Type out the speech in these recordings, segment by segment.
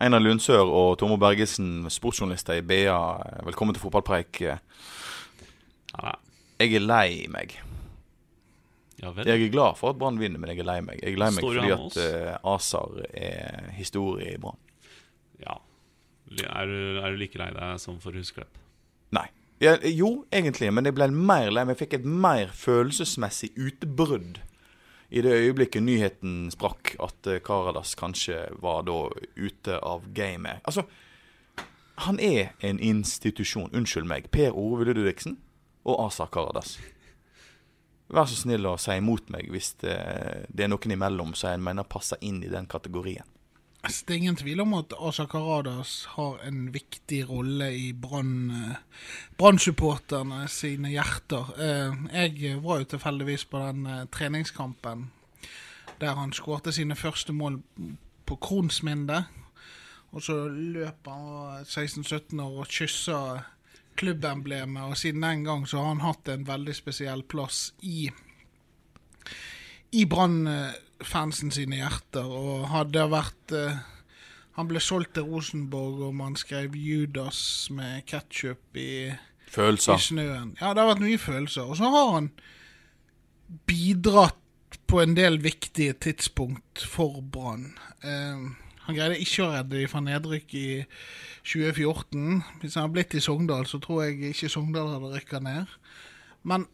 Einar Lundsør og Tormo Bergesen, sportsjournalister i BA. Velkommen til fotballpreik. Jeg er lei meg. ja. Jeg er glad for at Brann vinner, men jeg er lei meg. Jeg er lei meg fordi at ASAR Azar er historie i Brann. Ja. Er du, er du like lei deg som for Husklepp? Nei. Ja, jo, egentlig, men jeg ble mer lei meg. Jeg fikk et mer følelsesmessig utbrudd i det øyeblikket nyheten sprakk at eh, Karadas kanskje var da ute av gamet. Altså, han er en institusjon. Unnskyld meg. Per Ove Ludvigsen og Asa Karadas. Vær så snill å si imot meg hvis det, det er noen imellom som jeg mener passer inn i den kategorien. Altså, det er ingen tvil om at Asa Karadas har en viktig rolle i Brann- eh, sine hjerter. Eh, Jeg var jo tilfeldigvis på den eh, treningskampen der han skårte sine første mål på Kronsminde. Og så løp han 16-17 år og kyssa klubbemblemet, og siden den gang så har han hatt en veldig spesiell plass i i Brann-fansen sine hjerter, og hadde vært eh, Han ble solgt til Rosenborg, og man skrev Judas med ketsjup i, i snøen. Ja, det har vært mye følelser. Og så har han bidratt på en del viktige tidspunkt for Brann. Eh, han greide ikke å redde dem fra nedrykk i 2014. Hvis han hadde blitt i Sogndal, så tror jeg ikke Sogndal hadde rykka ned. Men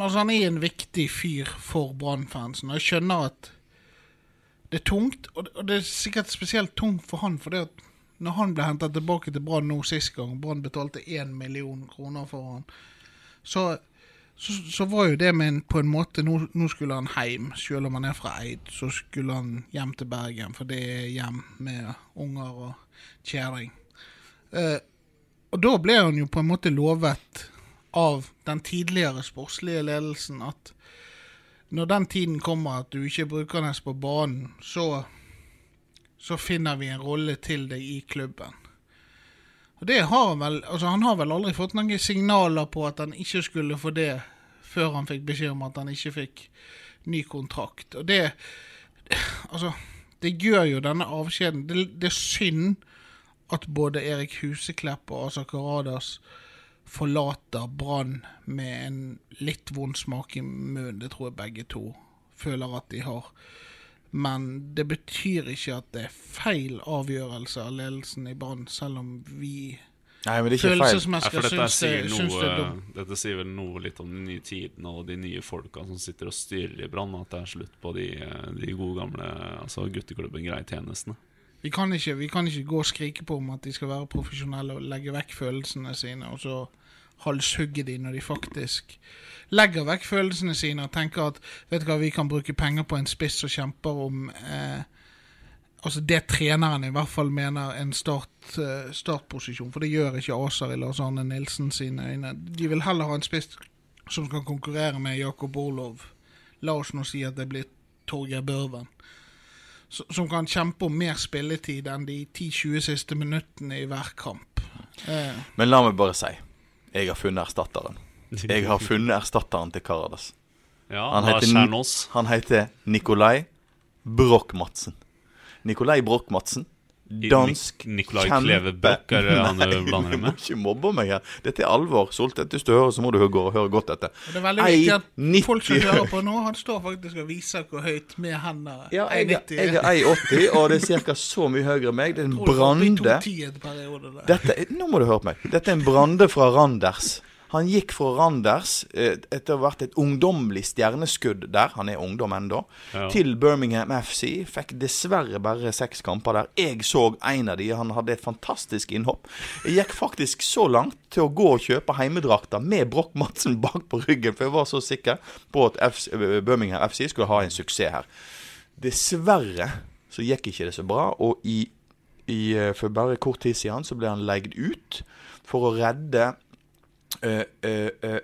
altså, han er en viktig fyr for Brann-fansen, jeg skjønner at det er tungt. Og det, er sikkert spesielt tungt for han, for når han ble henta tilbake til Brann nå sist gang, Brann betalte én million kroner for han, så, så, så var jo det med en, på en måte nå, nå skulle han hjem. Selv om han er fra Eid, så skulle han hjem til Bergen, for det er hjem med unger og kjerring. Eh, og da ble han jo på en måte lovet av den tidligere sportslige ledelsen at når den tiden kommer at du ikke bruker Brukernes på banen, så, så finner vi en rolle til deg i klubben. Og det har han vel altså Han har vel aldri fått noen signaler på at han ikke skulle få det før han fikk beskjed om at han ikke fikk ny kontrakt. Og det Altså, det gjør jo denne avskjeden Det, det er synd at både Erik Huseklepp og Asa Karadas forlater Brann med en litt vond smak i munnen. Det tror jeg begge to føler at de har. Men det betyr ikke at det er feil avgjørelse av ledelsen i Brann, selv om vi Nei, men det er ikke feil. Ja, for dette syns, sier, det, syns det er dumt. dette sier vel noe litt om den nye tiden og de nye folka som sitter og styrer i Brann. At det er slutt på de, de gode gamle altså gutteklubben Grei-tjenestene. Vi kan, ikke, vi kan ikke gå og skrike på om at de skal være profesjonelle og legge vekk følelsene sine, og så halshugge de når de faktisk legger vekk følelsene sine og tenker at vet du hva, vi kan bruke penger på en spiss som kjemper om eh, Altså det treneren i hvert fall mener en start, eh, startposisjon, for det gjør ikke Aser i Lars Arne Nilsen sine øyne. De vil heller ha en spiss som skal konkurrere med Jakob Orlov. La oss nå si at det blir Torgeir Børven. Som kan kjempe om mer spilletid enn de 10-20 siste minuttene i hver kamp. Eh, Men la meg bare si jeg har funnet erstatteren. Jeg har funnet erstatteren til Karadas. Ja, Han heter, han heter Nikolai Broch-Madsen. Nikolai Broch-Madsen. Dansk Nik- Nikolai Kleve Broch, er det han du Nei, blander du det må med? ikke mobbe meg her. Dette er alvor. Soltvedt, hvis du hører, så må du høre, høre godt etter. det er veldig viktig at 90 folk som hører på nå, han står faktisk og viser hvor høyt med hendene. Ja, jeg, 1,90. jeg er 1,80, og det er ca. så mye høyere enn meg. Det er en du brande. 2,10 et periode der. Dette, nå må du høre på meg. Dette er en brande fra Randers. Han gikk fra Randers eh, etter å ha vært et ungdommelig stjerneskudd der, han er ungdom ennå, Ja. til Birmingham FC. Fikk dessverre bare seks kamper der. Jeg så en av de, han hadde et fantastisk innhopp. Jeg gikk faktisk så langt til å gå og kjøpe heimedrakter med Broch-Madsen bak på ryggen, for jeg var så sikker på at FC, Birmingham FC skulle ha en suksess her. Dessverre så gikk ikke det så bra, og i i, eh, For bare kort tid siden så ble han leid ut for å redde uh, uh,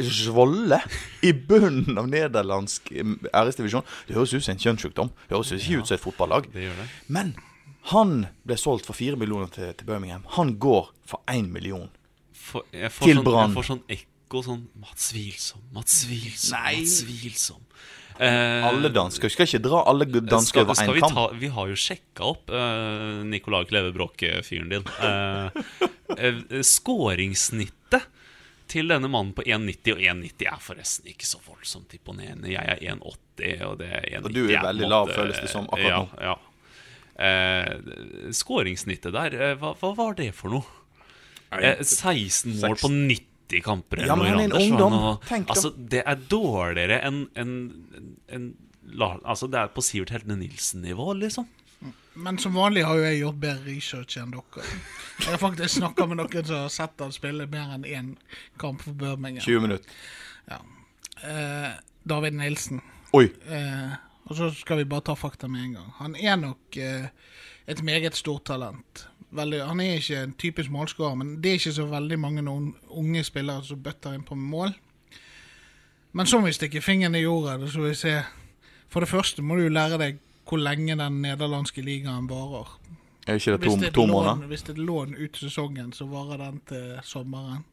Zwolle i bunnen av nederlandsk eh, æresdivisjon. Det høres ut som en kjønnssykdom. Det høres ikke ut som et fotballag. Det det. Men han ble solgt for fire millioner til, til Birmingham. Han går for én million. For, jeg får Til sånn, Brann. Jeg får sånn ekko sånn Mats Wilsom, Mats Wilsom, Nei. Mats Wilsom. Eh, Alle dansker. Skal ikke dra alle dansker over én vi, kam. ta, vi har jo sjekka opp uh, Nicolai Kleve Bråke-fyren din. Eh, eh, Skåringssnittet til denne mannen på 1,90 og 1,90 er forresten ikke så voldsomt imponerende. Jeg er 1,80, og det er 1,90 Og du er veldig lav, føles det som, akkurat ja, nå. Ja. Eh, Skåringssnittet der, eh, hva, hva var det for noe? Eh, 16 mål på 90 kamper eller Ja, noe han er en ungdom. Tenk altså, det er dårligere enn en, en, en, Altså, det er på Sivert Heltene Nilsen-nivå, liksom. Men som vanlig har jo jeg gjort bedre research enn dere. Jeg har faktisk snakka med noen som har sett han spille mer enn én kamp for Birmingham. 20 minutter. Eh, David Nilsen. Oi. Eh, og så skal vi bare ta fakta med en gang. Han er nok eh, et meget stort talent. Veldig, han er ikke en typisk målskårer, men det er ikke så veldig mange noen unge spillere som bøtter inn på mål. Men så må vi stikke fingeren i jorda. Så vi se. For det første må du lære deg hvor lenge den nederlandske ligaen varer. Er ikke det to, det et to lån- måneder? Hvis det er et lån ut sesongen, så varer den til sommeren.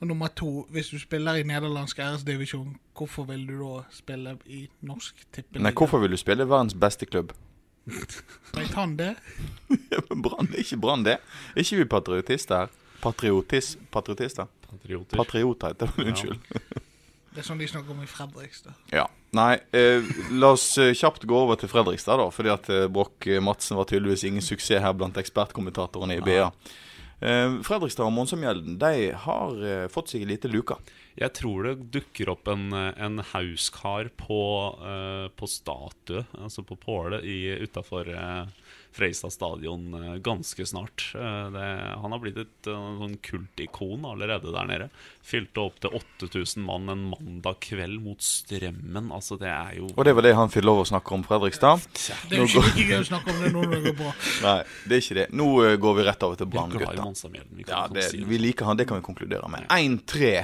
Og nummer to, hvis du spiller i nederlandsk æresdivisjon, hvorfor vil du da spille i norsk tippeliga? Nei, hvorfor vil du spille verdens beste klubb? Veit han det? Ja, men Brann ikke Brann, det. Er ikke vi patriotister her? Patriotis, patriotister? Patrioter. Patrioter heter det, unnskyld. Det er sånn de snakker om i Fredrikstad. Ja. Nei, eh, la oss eh, kjapt gå over til Fredrikstad, da. Fordi at eh, Broch eh, Madsen var tydeligvis ingen suksess her blant ekspertkommentatorene i BA. Eh, Fredrikstad og Monsomgjelden de har fått seg en lite luka. Jeg tror det dukker opp en, en hauskar på, uh, på statue, altså på påle utafor uh, Freistad stadion uh, ganske snart. Eh, det, han har blitt et eh, sånn kultikon allerede der nede. Fylte opp til 8000 mann en mandag kveld mot Strømmen. Altså, det er jo Og det var det han fikk lov å snakke om Fredrikstad. Det er jo ikke gøy å snakke om det nå når det går bra. Nei, det er ikke det. Nå eh, går vi rett over til Brann, gutta. Ja, det. vi liker han, det kan vi konkludere med. 1-3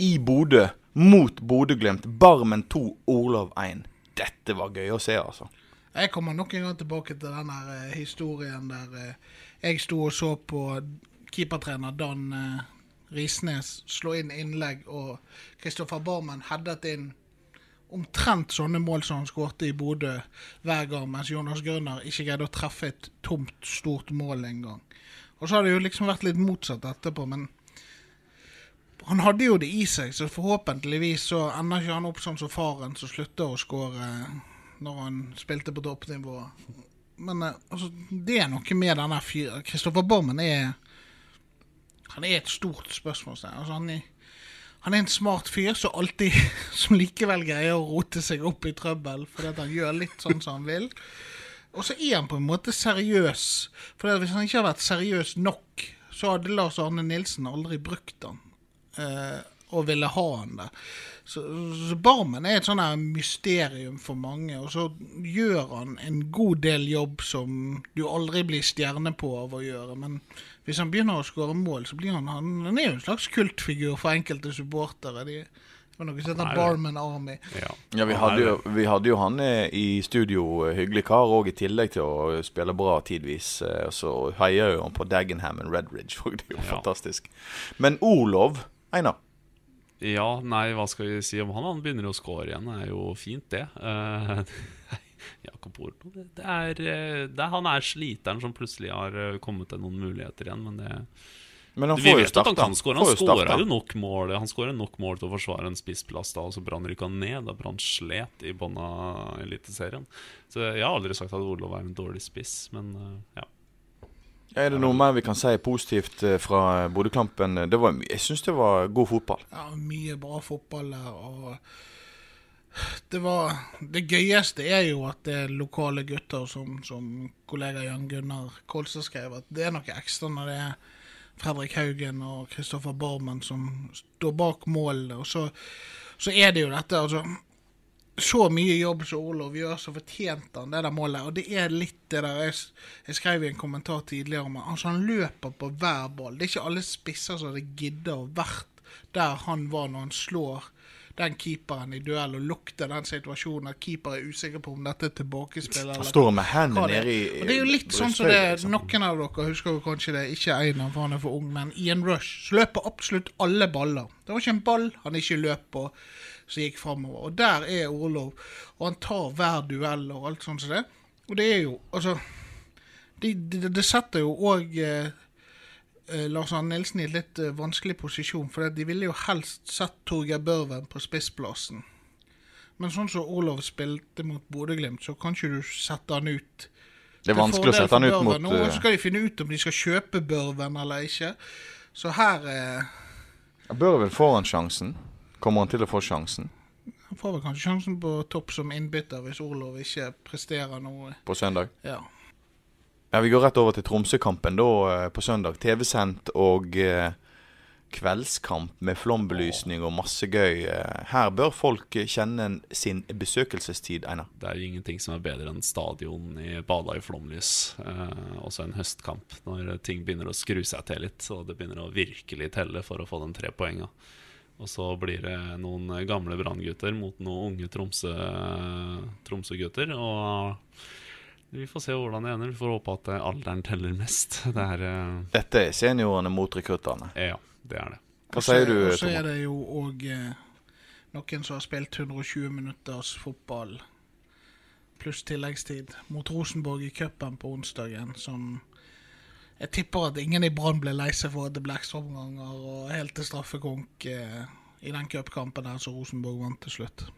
i Bodø mot Bodø-Glimt. Barmen 2, Orlov 1. Dette var gøy å se, altså. Jeg kommer nok en gang tilbake til den eh, historien der uh, jeg sto og så på keepertrener Dan uh, Risnes slå inn innlegg, og Kristoffer Barmen headet inn omtrent sånne mål som han skårte i Bodø hver gang, mens Jonas Grønner ikke greide å treffe et tomt, stort mål en gang. Og så har det jo liksom vært litt motsatt etterpå, men han hadde jo det i seg, så forhåpentligvis så ender ikke han opp sånn som faren, som slutta å skåre når han spilte på toppnivå. Men eh, altså, det er noe med denne fyren Kristoffer Bormen er Han er et stort spørsmålstegn. Altså, han, er, han er en smart fyr som alltid Som likevel greier å rote seg opp i trøbbel fordi at han gjør litt sånn som han vil. Og så er han på en måte seriøs. For hvis han ikke har vært seriøs nok, så hadde Lars Arne Nilsen aldri brukt han. Eh, og ville ha han der. Så, så Barmen er et sånn her mysterium for mange, og så gjør han en god del jobb som du aldri blir stjerne på av å gjøre. Men hvis han begynner å skåre mål, så blir han Han, han er jo en slags kultfigur for enkelte supportere. De, det var noe som er heter Barman Barmen Army. Ja, Ja, vi hadde jo, vi hadde jo han eh, i studio, eh, hyggelig kar, og i tillegg til å spille bra tidvis. Så heier jo han på Dagenham og Redridge, og det er jo Ja. fantastisk. Men Orlov, Einar. Ja, nei, hva skal vi si om han? Han begynner å score igjen. Det er jo fint, det. Uh, Jakob Orlo det, er, eh, det er, Han er sliteren som plutselig har eh, kommet til noen muligheter igjen, men det Men han får jo at han score. Han skåra jo nok mål Han skårer nok mål til å forsvare en spissplass da, og så Brann rykka ned da Brann slet i bånn av Eliteserien. Så jeg har aldri sagt at Orlov er en dårlig spiss, men ja. Er det noe mer vi kan si positivt eh, fra Bodø-kampen? Jeg syns det var god fotball. Ja, mye bra fotball der. Og det var Det gøyeste er jo at det er lokale gutter, som, som kollega Jan Gunnar Kolstad skrev, at det er noe ekstra når det er Fredrik Haugen og Kristoffer Barmen som står bak målene. Og så, så er det jo dette, altså så mye jobb som Olof gjør, så fortjente han det der målet. Og det er litt det der Jeg, jeg skrev i en kommentar tidligere om altså, han løper på hver ball. Det er ikke alle spisser som hadde giddet å vært der han var når han slår den keeperen i duell og lukter den situasjonen at keeper er usikker på om dette er tilbakespill Han står med hendene nede i Og det er jo litt sånn som det liksom. Noen av dere husker jo kanskje det, ikke Einar, for han er for ung, men Ian Rush så løper absolutt alle baller. Det var ikke en ball han ikke løp på som gikk framover. Og der er Orlov, og han tar hver duell og alt sånt som det. Og det er jo Altså, det, det, det setter jo òg eh, Lars Arne Nilsen i litt eh, vanskelig posisjon, for de ville jo helst sett Torgeir Børven på spissplassen. Men sånn som Orlov spilte mot Bodø-Glimt, så kan ikke du sette han ut. Det er vanskelig å sette han ut mot Nå eh, skal de finne ut om de skal kjøpe Børven eller ikke. Så her eh, Børven får han sjansen? Kommer han til å få sjansen han får vel kanskje sjansen på topp som innbytter hvis Orlov ikke presterer noe. på søndag? Ja. Ja, Vi går rett over til Tromsø-kampen da eh, på søndag. TV-sendt og eh, kveldskamp med flombelysning og masse gøy. Eh, Her bør folk kjenne sin besøkelsestid, Einar. Det er jo ingenting som er bedre enn stadion i bada i flomlys. Eh, også en høstkamp, når ting begynner å skru seg til litt, og det begynner å virkelig telle for å få de tre poenga. Og så blir det noen gamle Brann-gutter mot noen unge Tromsø- Tromsø-gutter. og vi får se hvordan det ender. Vi får håpe at eh, alderen teller mest. Det er uh... Dette er seniorene mot rekruttene. Ja, det er det. Hva sier du, Og så er det jo òg eh, noen som har spilt 120 minutters fotball pluss tilleggstid mot Rosenborg i cupen på onsdagen, som jeg tipper at ingen i Brann ble lei seg for at det ble ekstraomganger og helt til straffekonk eh, i den cupkampen der som Rosenborg vant til slutt.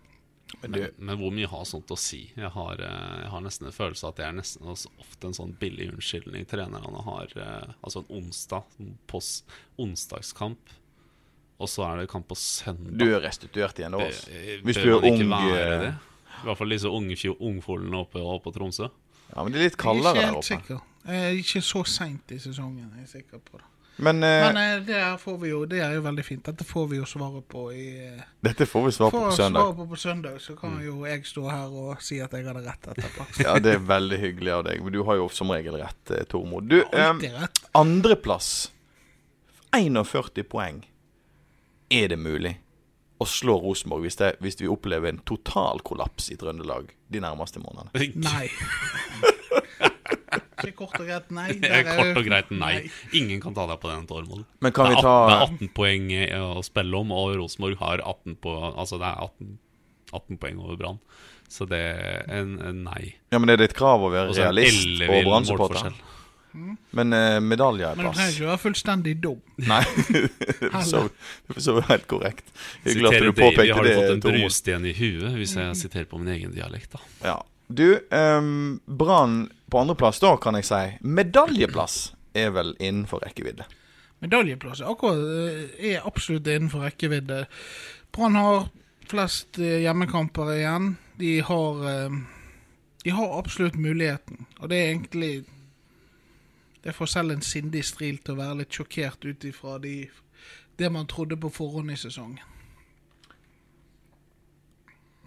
Men Men, men hvor mye har sånt å si? Jeg har, eh, jeg har nesten en følelse av at det er nesten ofte en sånn billig unnskyldning trenerne har. eh, Altså en onsdag, post, onsdagskamp, og så er det kamp på søndag. du er restituert igjen, da. Altså. eh, Hvis du er ung, være. I hvert fall disse unge ungfolene oppe, oppe på Tromsø. Ja, Men det er litt Jeg er kaldere ikke helt oppe. sikker. Jeg er ikke så seint i sesongen, jeg er sikker på det. Men eh, Men eh, det, her får vi jo, det er jo veldig fint. Dette får vi jo svaret på i eh, dette får vi svar på på søndag. Mm. på på søndag, så kan jo jeg stå her og si at jeg hadde rett etterpå. Ja, Det er veldig hyggelig av deg. Men du har jo som regel rett, eh, Tormod. Du, eh, andreplass. 41 poeng. Er det mulig å slå Rosenborg hvis, det, hvis vi opplever en total kollaps i Trøndelag de nærmeste månedene? Nei. Ikke kort og greit nei. Er Der kort og greit nei. Ingen kan ta deg på den, Tormod. Men kan Det vi er, ta det er 18 poeng eh, å spille om, og Rosenborg har 18 på Altså det er 18, 18 poeng over Brann. Så det er en, en nei. Ja, men Er det et krav å være realist og Brann-supporter? målforskjell. Men eh, medalje er Men du trenger plass. ikke være fullstendig dum. Nei, det er så- det er så helt korrekt. Hyggelig at du påpekte har du det, fått en brusten i huet, hvis jeg siterer på min egen dialekt, da. Ja. Du, um, Brann på andreplass, da kan jeg si. Medaljeplass er vel innenfor rekkevidde. Medaljeplass akkurat eh, er absolutt innenfor rekkevidde. Brann har flest eh, hjemmekamper igjen. De har eh, De har absolutt muligheten. Og det er egentlig Det får selv en sindig stril til å være litt sjokkert ut ifra de, det man trodde på forhånd i sesongen.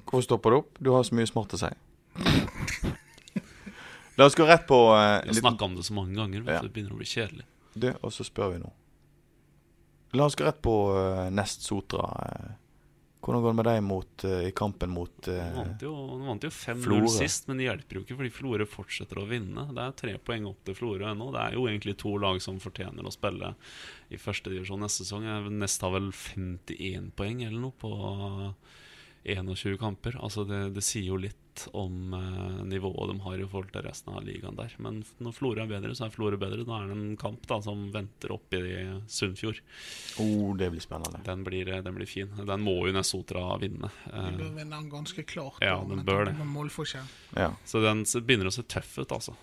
Hvorfor stopper du opp? Du har så mye smart å si. La oss gå rett på uh, Vi en har snakka om det så mange ganger, Ja. det begynner å bli kjedelig. Du, og så spør vi nå. La oss gå rett på uh, Nest Sotra. eh. hvordan går det med deg mot, uh, i kampen mot De eh, vant jo, vant jo 5-0 sist, men det hjelper jo ikke fordi Florø fortsetter å vinne. Det er tre poeng opp til Florø ennå. Det er jo egentlig to lag som fortjener å spille i førstedivisjon neste sesong. Nest har vel 51 poeng eller noe på 21 kamper. Altså det, det sier jo litt om eh, nivået de har i forhold til resten av ligaen der. Men når Florø er bedre, så er Florø bedre. Da er det en kamp da som venter opp i Sunnfjord. oh, Det blir spennende. Den blir, den blir fin. Den må jo Nesotra vinne. De Eh, bør vinne den ganske klart. Ja, den bør det. Ja. Så den begynner å se tøff ut, altså.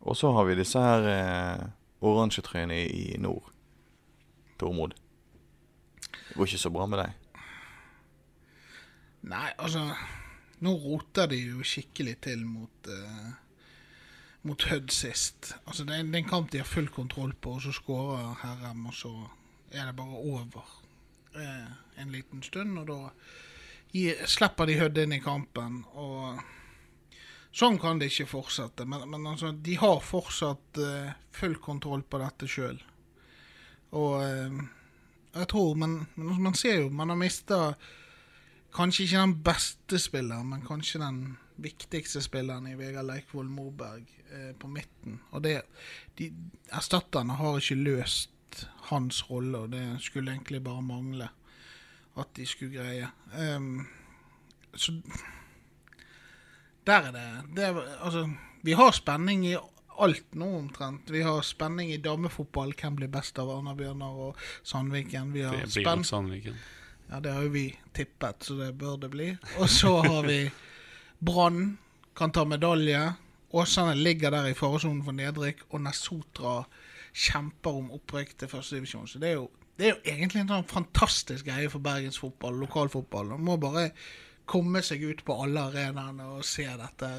Og så har vi disse her eh, oransje trøyene i nord. Tormod. Det går ikke så bra med deg. Nei, altså Nå roter de jo skikkelig til mot uh, Mot Hødd sist. Altså det er, det er en kamp de har full kontroll på, og så skårer Herrem, og så er det bare over uh, en liten stund. Og da gi, slipper de Hødd inn i kampen. og Sånn kan det ikke fortsette. Men, men altså, de har fortsatt uh, full kontroll på dette sjøl. Og uh, jeg tror Men, men altså, man ser jo Man har mista kanskje ikke den beste spilleren, men kanskje den viktigste spilleren i Vegard Leikvoll Moberg eh, på midten. Og det de Erstatterne har ikke løst hans rolle, og det skulle egentlig bare mangle at de skulle greie. Um, så der er det, det er, Altså, vi har spenning i alt nå, omtrent. Vi har spenning i damefotball. Hvem blir best av Arna-Bjørnar og Sandviken? Vi har Det blir spenn... Sandviken. Ja, det har jo vi tippet, så det bør det bli. Og så har vi Brann, kan ta medalje. Åsane ligger der i faresonen for nedrykk, og Nesotra kjemper om opprykk til førstedivisjon. Så det er, jo, det er jo egentlig en sånn fantastisk greie for bergensfotball, lokalfotball. Man må bare komme seg ut på alle arenaene og se dette,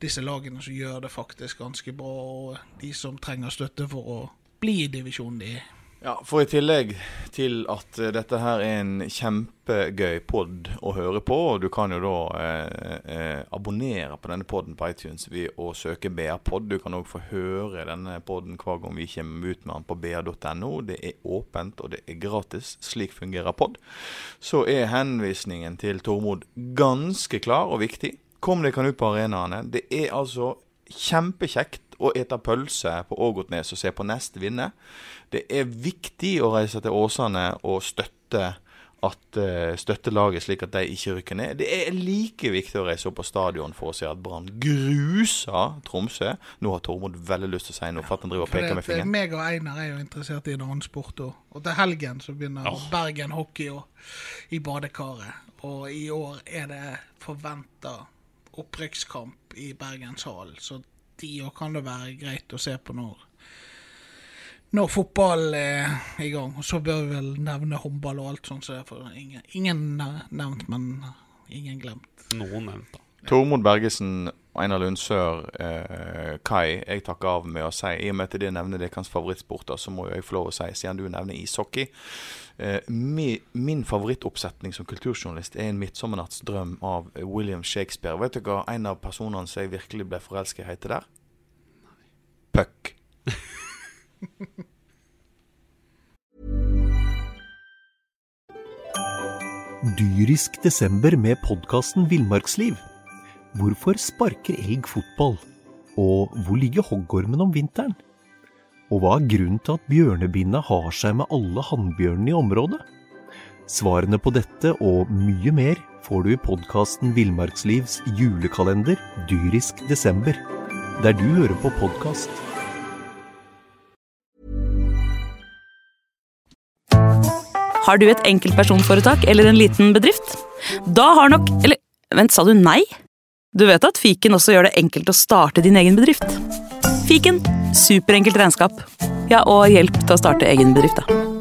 disse lagene som gjør det faktisk ganske bra, og de som trenger støtte for å bli i divisjonen de Ja, For i tillegg til at eh, dette her er en kjempegøy pod å høre på, og du kan jo da eh, eh, abonnere på denne poden på iTunes ved å søke BR-pod. Du kan òg få høre denne poden hver gang vi kommer ut med den på br.no. Det er åpent, og det er gratis. Slik fungerer pod. Så er henvisningen til Tormod ganske klar og viktig. Kom deg ut på arenaene. Det er altså kjempekjekt å ete pølse på Ågotnes og se på neste vinne. Det er viktig å reise til Åsane og støtte at uh, støtte laget slik at de ikke rykker ned. Det er like viktig å reise opp på stadion for å se at Brann gruser Tromsø. Nå har Tormod veldig lyst til å si noe, for at han driver og peker med fingeren. meg og Einar er jo interessert i en annen sport òg. Og til helgen så begynner oh. Bergen hockey og, i badekaret. Og i år er det forventa opprykkskamp i Bergenshallen. så de òg kan det være greit å se på når når fotball er i gang. Og så bør vi vel nevne håndball og alt sånt. Så det er for ingen, ingen nevnt, men ingen glemt. Noen nevnt, da. Tormod Bergesen, Einar Lundsør, eh, Kai, jeg takker av med å si I og med at det nevner deres favorittsporter, så må jeg få lov å si, siden du nevner ishockey eh, mi, Min favorittoppsetning som kulturjournalist er en 'Midtsommernattsdrøm' av William Shakespeare. Vet du hva en av personene som jeg virkelig ble forelsket i, heter der? Puck. Dyrisk desember med podkasten Villmarksliv. Hvorfor sparker elg fotball? Og hvor ligger hoggormen om vinteren? Og hva er grunnen til at bjørnebinna har seg med alle hannbjørnene i området? Svarene på dette og mye mer får du i podkasten Villmarkslivs julekalender Dyrisk desember, der du hører på podkast. Har du et enkeltpersonforetak eller en liten bedrift? Da har nok Eller vent, sa du nei? Du vet at fiken også gjør det enkelt å starte din egen bedrift? Fiken superenkelt regnskap. Ja, og hjelp til å starte egen bedrift, da.